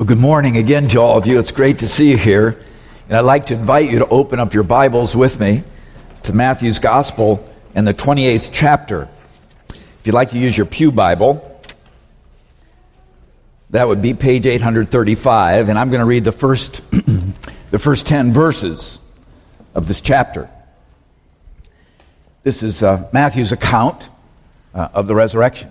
Well, good morning again to all of you. It's great to see you here. And I'd like to invite you to open up your Bibles with me to Matthew's Gospel and the 28th chapter. If you'd like to use your Pew Bible, that would be page 835, and I'm going to read the first, the first 10 verses of this chapter. This is uh, Matthew's account uh, of the resurrection.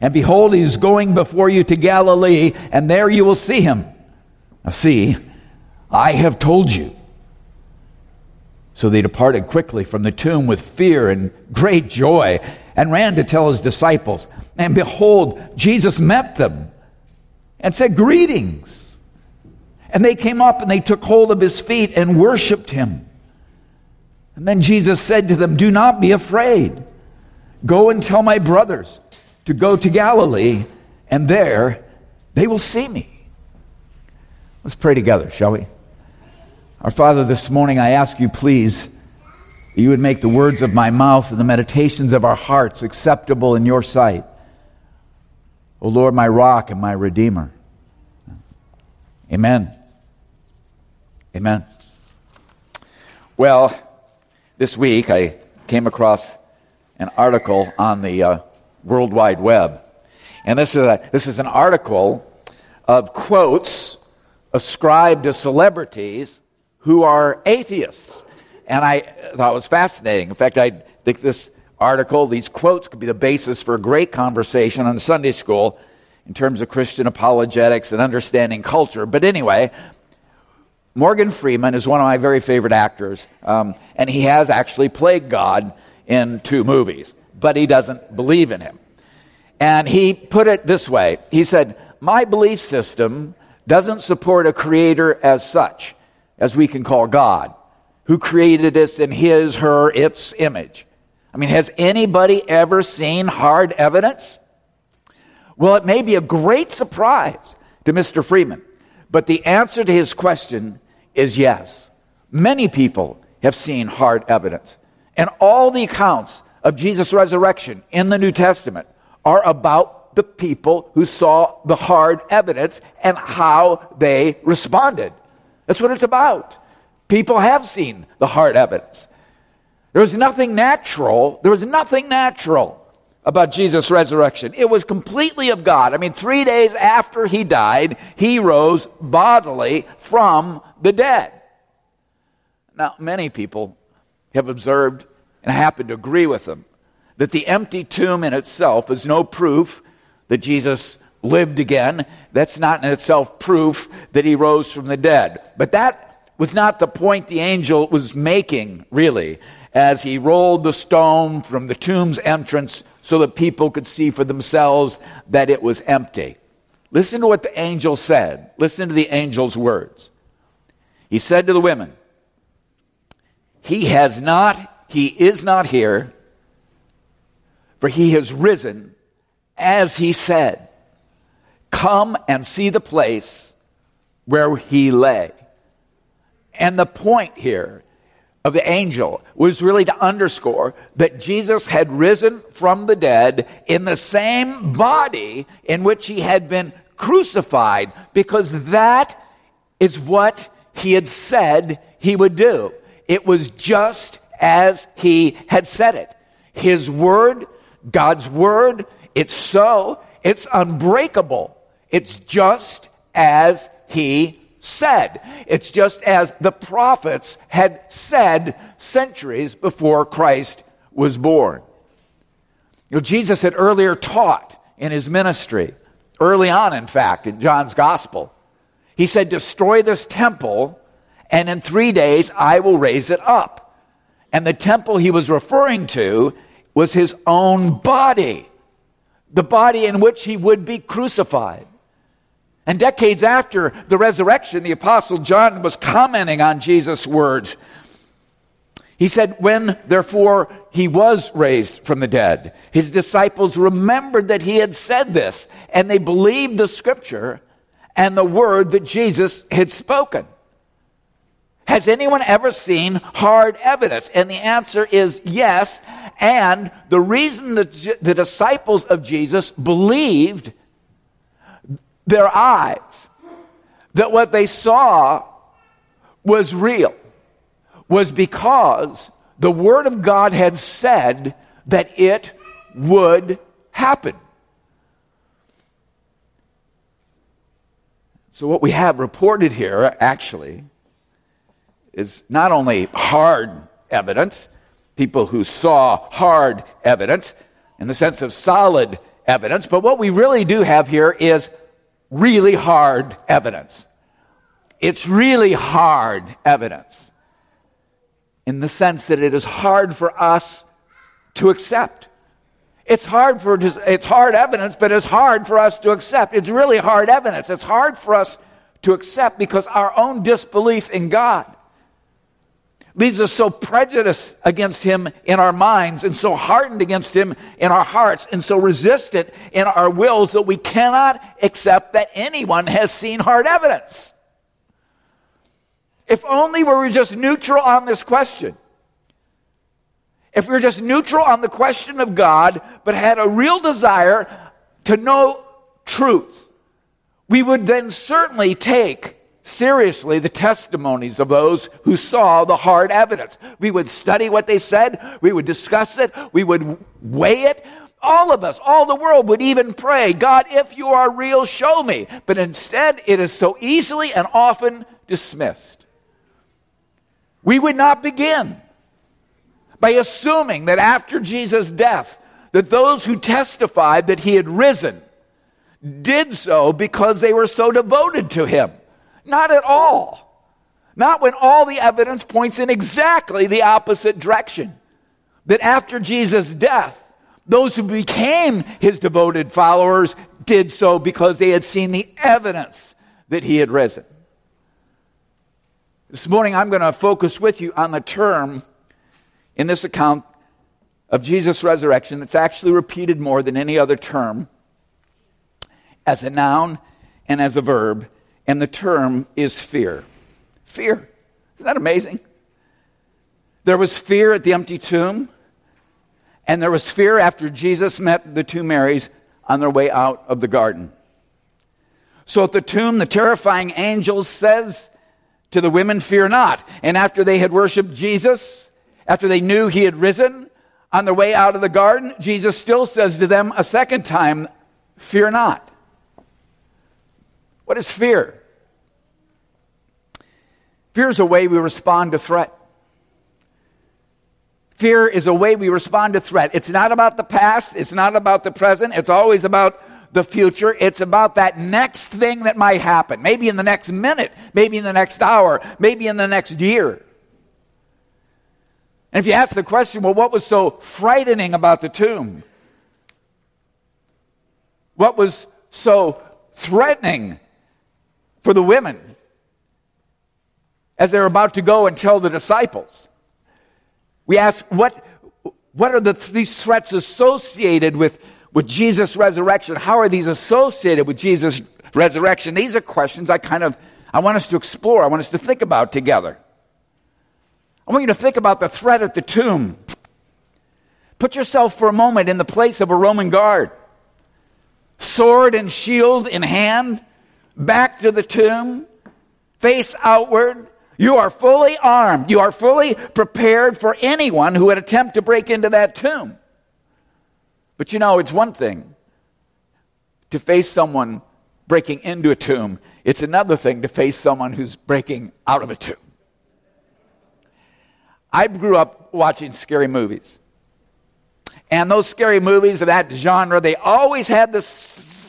and behold, he is going before you to Galilee, and there you will see him. Now, see, I have told you. So they departed quickly from the tomb with fear and great joy and ran to tell his disciples. And behold, Jesus met them and said, Greetings. And they came up and they took hold of his feet and worshiped him. And then Jesus said to them, Do not be afraid. Go and tell my brothers to go to Galilee, and there they will see me. Let's pray together, shall we? Our Father, this morning I ask you, please, that you would make the words of my mouth and the meditations of our hearts acceptable in your sight. O Lord, my rock and my redeemer. Amen. Amen. Well, this week I came across an article on the uh, World Wide Web. And this is, a, this is an article of quotes ascribed to celebrities who are atheists. And I thought it was fascinating. In fact, I think this article, these quotes, could be the basis for a great conversation on Sunday school in terms of Christian apologetics and understanding culture. But anyway, Morgan Freeman is one of my very favorite actors, um, and he has actually played God in two movies but he doesn't believe in him. And he put it this way He said, My belief system doesn't support a creator as such, as we can call God, who created us in his, her, its image. I mean, has anybody ever seen hard evidence? Well, it may be a great surprise to Mr. Freeman, but the answer to his question is yes. Many people have seen hard evidence. And all the accounts of Jesus' resurrection in the New Testament are about the people who saw the hard evidence and how they responded. That's what it's about. People have seen the hard evidence. There was nothing natural, there was nothing natural about Jesus' resurrection. It was completely of God. I mean, three days after he died, he rose bodily from the dead. Now, many people have observed and I happen to agree with them, that the empty tomb in itself is no proof that Jesus lived again. That's not in itself proof that he rose from the dead. But that was not the point the angel was making, really, as he rolled the stone from the tomb's entrance so that people could see for themselves that it was empty. Listen to what the angel said. Listen to the angel's words. He said to the women, He has not he is not here, for he has risen as he said. Come and see the place where he lay. And the point here of the angel was really to underscore that Jesus had risen from the dead in the same body in which he had been crucified, because that is what he had said he would do. It was just as he had said it. His word, God's word, it's so, it's unbreakable. It's just as he said. It's just as the prophets had said centuries before Christ was born. You know, Jesus had earlier taught in his ministry, early on, in fact, in John's gospel. He said, Destroy this temple, and in three days I will raise it up. And the temple he was referring to was his own body, the body in which he would be crucified. And decades after the resurrection, the Apostle John was commenting on Jesus' words. He said, When therefore he was raised from the dead, his disciples remembered that he had said this, and they believed the scripture and the word that Jesus had spoken. Has anyone ever seen hard evidence? And the answer is yes. And the reason that the disciples of Jesus believed their eyes that what they saw was real was because the Word of God had said that it would happen. So, what we have reported here actually is not only hard evidence, people who saw hard evidence in the sense of solid evidence, but what we really do have here is really hard evidence. It's really hard evidence in the sense that it is hard for us to accept. It's hard for it's hard evidence, but it's hard for us to accept. It's really hard evidence. It's hard for us to accept because our own disbelief in God leaves us so prejudiced against him in our minds and so hardened against him in our hearts and so resistant in our wills that we cannot accept that anyone has seen hard evidence. If only were we just neutral on this question. If we were just neutral on the question of God, but had a real desire to know truth, we would then certainly take seriously the testimonies of those who saw the hard evidence. We would study what they said, we would discuss it, we would weigh it. All of us, all the world would even pray, God, if you are real, show me. But instead, it is so easily and often dismissed. We would not begin by assuming that after Jesus' death, that those who testified that he had risen did so because they were so devoted to him. Not at all. Not when all the evidence points in exactly the opposite direction. That after Jesus' death, those who became his devoted followers did so because they had seen the evidence that he had risen. This morning, I'm going to focus with you on the term in this account of Jesus' resurrection that's actually repeated more than any other term as a noun and as a verb and the term is fear. Fear. Isn't that amazing? There was fear at the empty tomb, and there was fear after Jesus met the two Marys on their way out of the garden. So at the tomb, the terrifying angel says to the women, Fear not. And after they had worshiped Jesus, after they knew he had risen, on their way out of the garden, Jesus still says to them a second time, Fear not. What is fear? Fear is a way we respond to threat. Fear is a way we respond to threat. It's not about the past, it's not about the present, it's always about the future. It's about that next thing that might happen. Maybe in the next minute, maybe in the next hour, maybe in the next year. And if you ask the question, well, what was so frightening about the tomb? What was so threatening for the women? As they're about to go and tell the disciples. We ask, what, what are the, these threats associated with, with Jesus' resurrection? How are these associated with Jesus' resurrection? These are questions I kind of, I want us to explore. I want us to think about together. I want you to think about the threat at the tomb. Put yourself for a moment in the place of a Roman guard. Sword and shield in hand, back to the tomb, face outward, you are fully armed. You are fully prepared for anyone who would attempt to break into that tomb. But you know, it's one thing to face someone breaking into a tomb, It's another thing to face someone who's breaking out of a tomb. I grew up watching scary movies. And those scary movies of that genre, they always had this,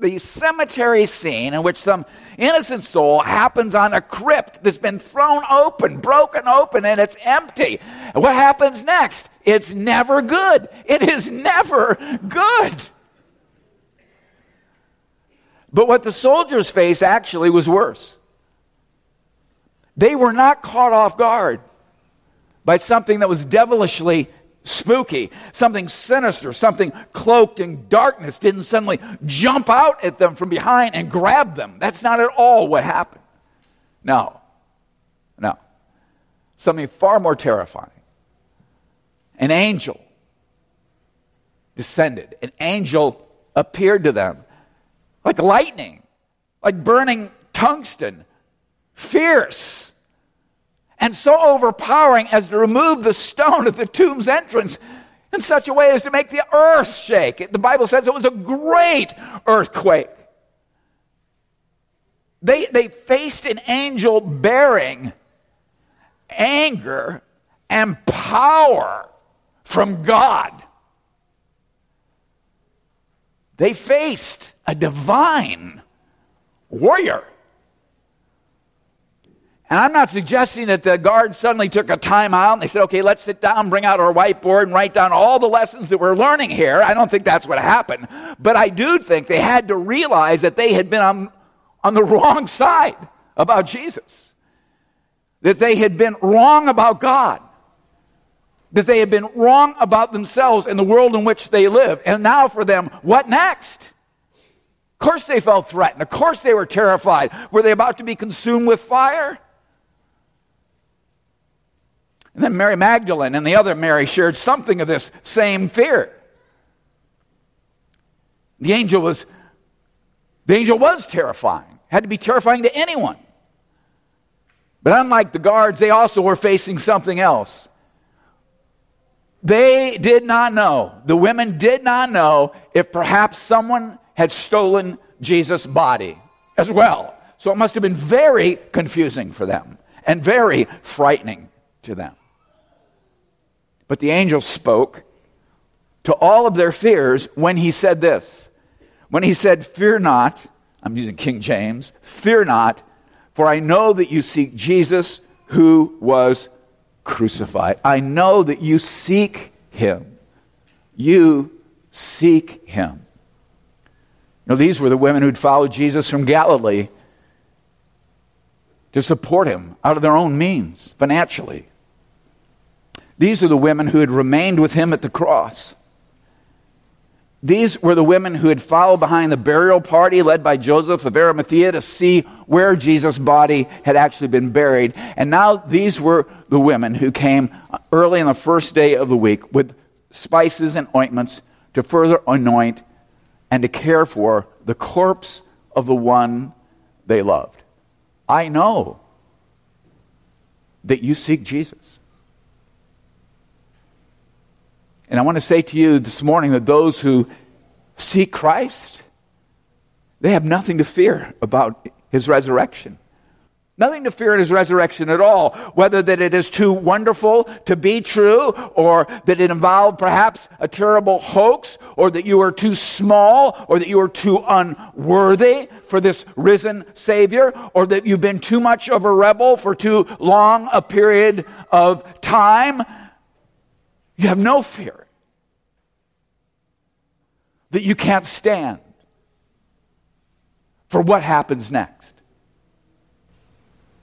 the cemetery scene in which some innocent soul happens on a crypt that's been thrown open, broken open, and it's empty. what happens next? It's never good. It is never good. But what the soldiers faced actually was worse. They were not caught off guard by something that was devilishly spooky, something sinister, something cloaked in darkness didn't suddenly jump out at them from behind and grab them. That's not at all what happened. No. No. Something far more terrifying. An angel descended. An angel appeared to them like lightning, like burning tungsten, fierce and so overpowering as to remove the stone at the tomb's entrance in such a way as to make the earth shake. The Bible says it was a great earthquake. They, they faced an angel bearing anger and power from God. They faced a divine warrior. And I'm not suggesting that the guards suddenly took a time out and they said, okay, let's sit down, bring out our whiteboard, and write down all the lessons that we're learning here. I don't think that's what happened. But I do think they had to realize that they had been on, on the wrong side about Jesus, that they had been wrong about God, that they had been wrong about themselves and the world in which they live. And now for them, what next? Of course they felt threatened. Of course they were terrified. Were they about to be consumed with fire? And then Mary Magdalene and the other Mary shared something of this same fear. The angel was the angel was terrifying. Had to be terrifying to anyone. But unlike the guards, they also were facing something else. They did not know, the women did not know if perhaps someone had stolen Jesus' body as well. So it must have been very confusing for them and very frightening to them. But the angel spoke to all of their fears when he said this. When he said, Fear not, I'm using King James, fear not, for I know that you seek Jesus who was crucified. I know that you seek him. You seek him. You know, these were the women who'd followed Jesus from Galilee to support him out of their own means financially. These are the women who had remained with him at the cross. These were the women who had followed behind the burial party led by Joseph of Arimathea to see where Jesus' body had actually been buried. And now these were the women who came early on the first day of the week with spices and ointments to further anoint and to care for the corpse of the one they loved. I know that you seek Jesus. And I want to say to you this morning that those who seek Christ, they have nothing to fear about his resurrection. Nothing to fear in his resurrection at all, whether that it is too wonderful to be true, or that it involved perhaps a terrible hoax, or that you are too small, or that you are too unworthy for this risen Savior, or that you've been too much of a rebel for too long a period of time. You have no fear that you can't stand for what happens next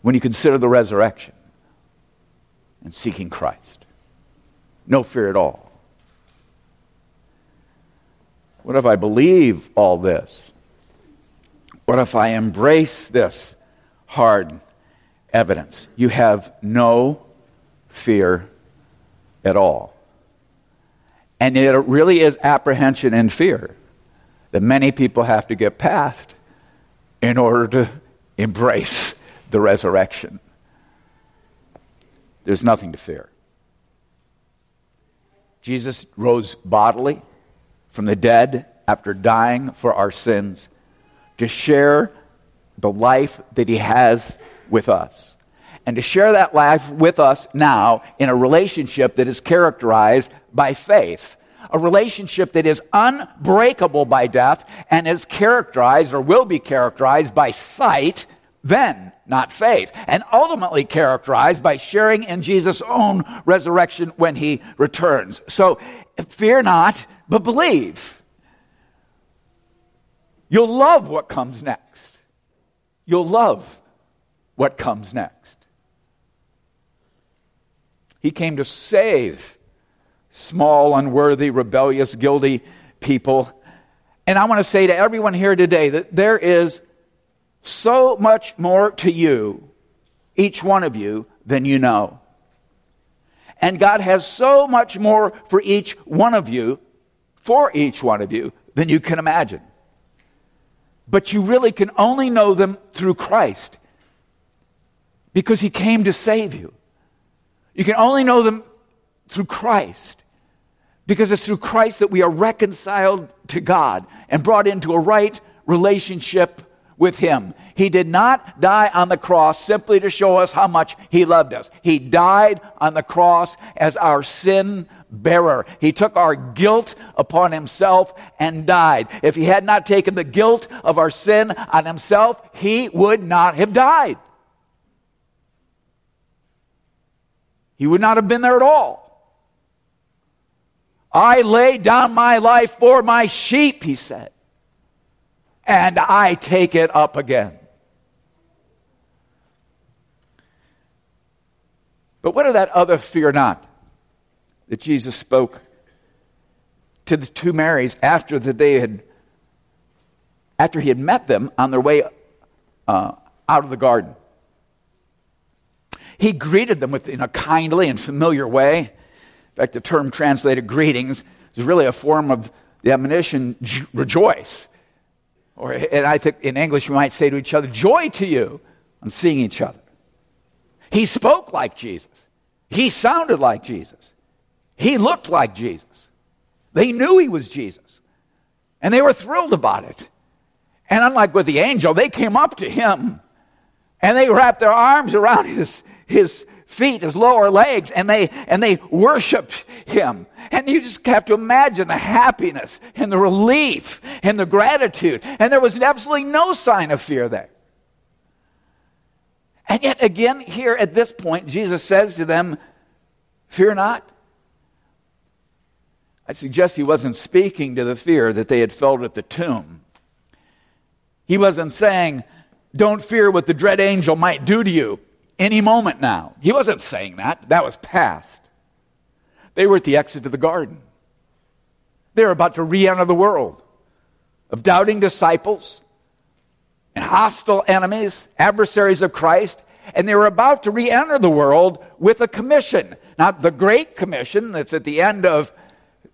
when you consider the resurrection and seeking Christ. No fear at all. What if I believe all this? What if I embrace this hard evidence? You have no fear at all. And it really is apprehension and fear that many people have to get past in order to embrace the resurrection. There's nothing to fear. Jesus rose bodily from the dead after dying for our sins to share the life that He has with us. And to share that life with us now in a relationship that is characterized by faith. A relationship that is unbreakable by death and is characterized or will be characterized by sight, then, not faith. And ultimately characterized by sharing in Jesus' own resurrection when he returns. So fear not, but believe. You'll love what comes next. You'll love what comes next. He came to save small, unworthy, rebellious, guilty people. And I want to say to everyone here today that there is so much more to you, each one of you, than you know. And God has so much more for each one of you, for each one of you, than you can imagine. But you really can only know them through Christ because he came to save you. You can only know them through Christ because it's through Christ that we are reconciled to God and brought into a right relationship with him. He did not die on the cross simply to show us how much he loved us. He died on the cross as our sin bearer. He took our guilt upon himself and died. If he had not taken the guilt of our sin on himself, he would not have died. He would not have been there at all. I lay down my life for my sheep, he said, and I take it up again. But what of that other fear not that Jesus spoke to the two Marys after that they had after he had met them on their way uh, out of the garden? He greeted them with, in a kindly and familiar way. In fact, the term translated greetings is really a form of the admonition, rejoice. Or, and I think in English we might say to each other, joy to you on seeing each other. He spoke like Jesus. He sounded like Jesus. He looked like Jesus. They knew he was Jesus. And they were thrilled about it. And unlike with the angel, they came up to him and they wrapped their arms around his, his feet, his lower legs, and they, and they worshiped him. And you just have to imagine the happiness and the relief and the gratitude. And there was absolutely no sign of fear there. And yet, again, here at this point, Jesus says to them, Fear not. I suggest he wasn't speaking to the fear that they had felt at the tomb. He wasn't saying, Don't fear what the dread angel might do to you any moment now. He wasn't saying that, that was past. They were at the exit of the garden. They were about to re enter the world of doubting disciples and hostile enemies, adversaries of Christ, and they were about to re enter the world with a commission. Not the Great Commission that's at the end of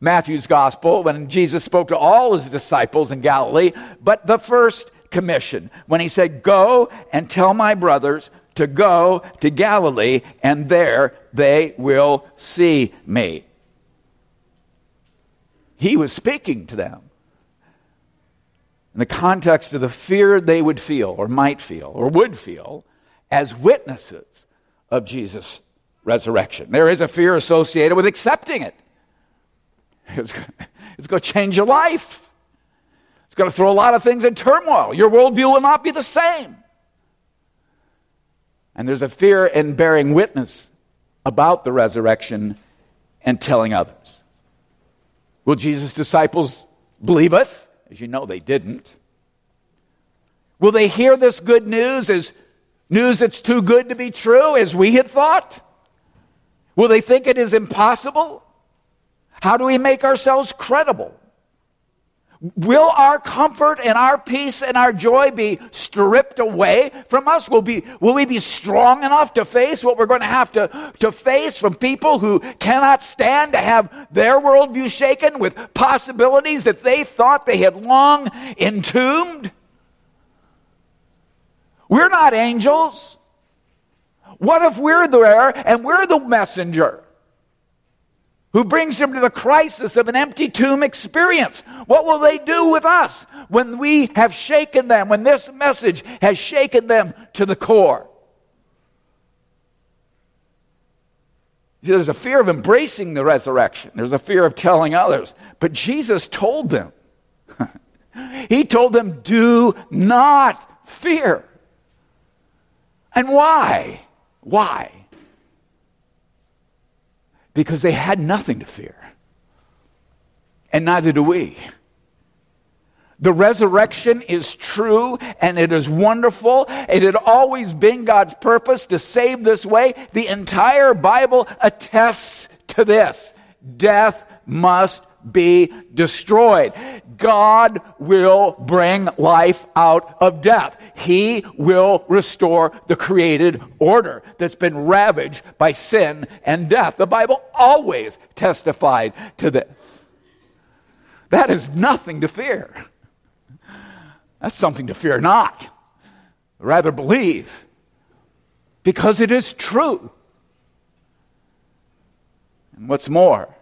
Matthew's Gospel when Jesus spoke to all his disciples in Galilee, but the first commission when he said, Go and tell my brothers to go to Galilee, and there they will see me. He was speaking to them in the context of the fear they would feel, or might feel, or would feel as witnesses of Jesus' resurrection. There is a fear associated with accepting it. It's, going to change your life. It's going to throw a lot of things in turmoil. Your worldview will not be the same. And there's a fear in bearing witness about the resurrection and telling others. Will Jesus' disciples believe us? As you know, they didn't. Will they hear this good news as news that's too good to be true, as we had thought? Will they think it is impossible? How do we make ourselves credible? Will our comfort and our peace and our joy be stripped away from us? Will, be, will we be strong enough to face what we're going to have to, to face from people who cannot stand to have their worldview shaken with possibilities that they thought they had long entombed? We're not angels. What if we're there and we're the messenger? Who brings them to the crisis of an empty tomb experience. What will they do with us when we have shaken them, when this message has shaken them to the core? There's a fear of embracing the resurrection. There's a fear of telling others. But Jesus told them, He told them, do not fear. And why? Why? Because they had nothing to fear. And neither do we. The resurrection is true and it is wonderful. It had always been God's purpose to save this way. The entire Bible attests to this. Death must be destroyed. God will bring life out of death. He will restore the created order that's been ravaged by sin and death. The Bible always testified to this. That is nothing to fear. That's something to fear not. Rather believe. Because it is true. And what's more,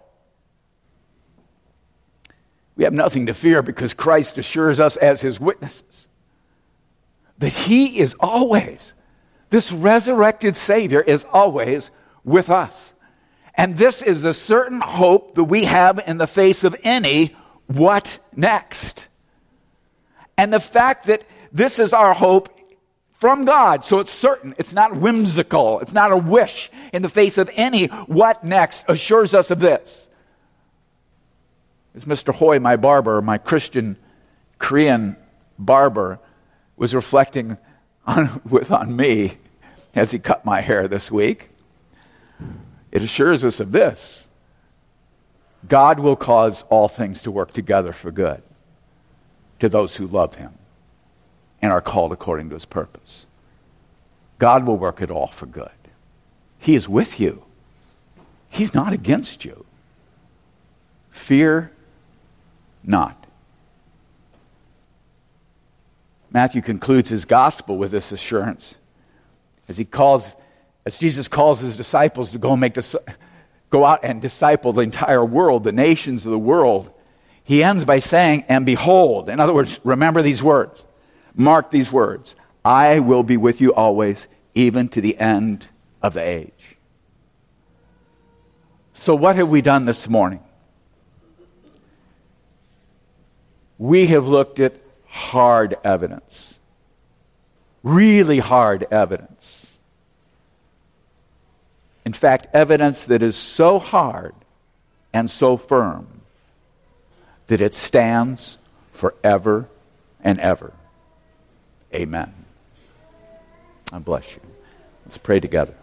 we have nothing to fear because Christ assures us as his witnesses that he is always, this resurrected Savior is always with us. And this is the certain hope that we have in the face of any what next. And the fact that this is our hope from God, so it's certain, it's not whimsical, it's not a wish in the face of any what next, assures us of this as Mr. Hoy, my barber, my Christian Korean barber, was reflecting on, with, on me as he cut my hair this week. It assures us of this God will cause all things to work together for good to those who love him and are called according to his purpose. God will work it all for good. He is with you, He's not against you. Fear not. Matthew concludes his gospel with this assurance as he calls, as Jesus calls his disciples to go make go out and disciple the entire world, the nations of the world. He ends by saying, "And behold." In other words, remember these words. Mark these words. I will be with you always, even to the end of the age. So, what have we done this morning? We have looked at hard evidence, really hard evidence. In fact, evidence that is so hard and so firm that it stands forever and ever. Amen. I bless you. Let's pray together.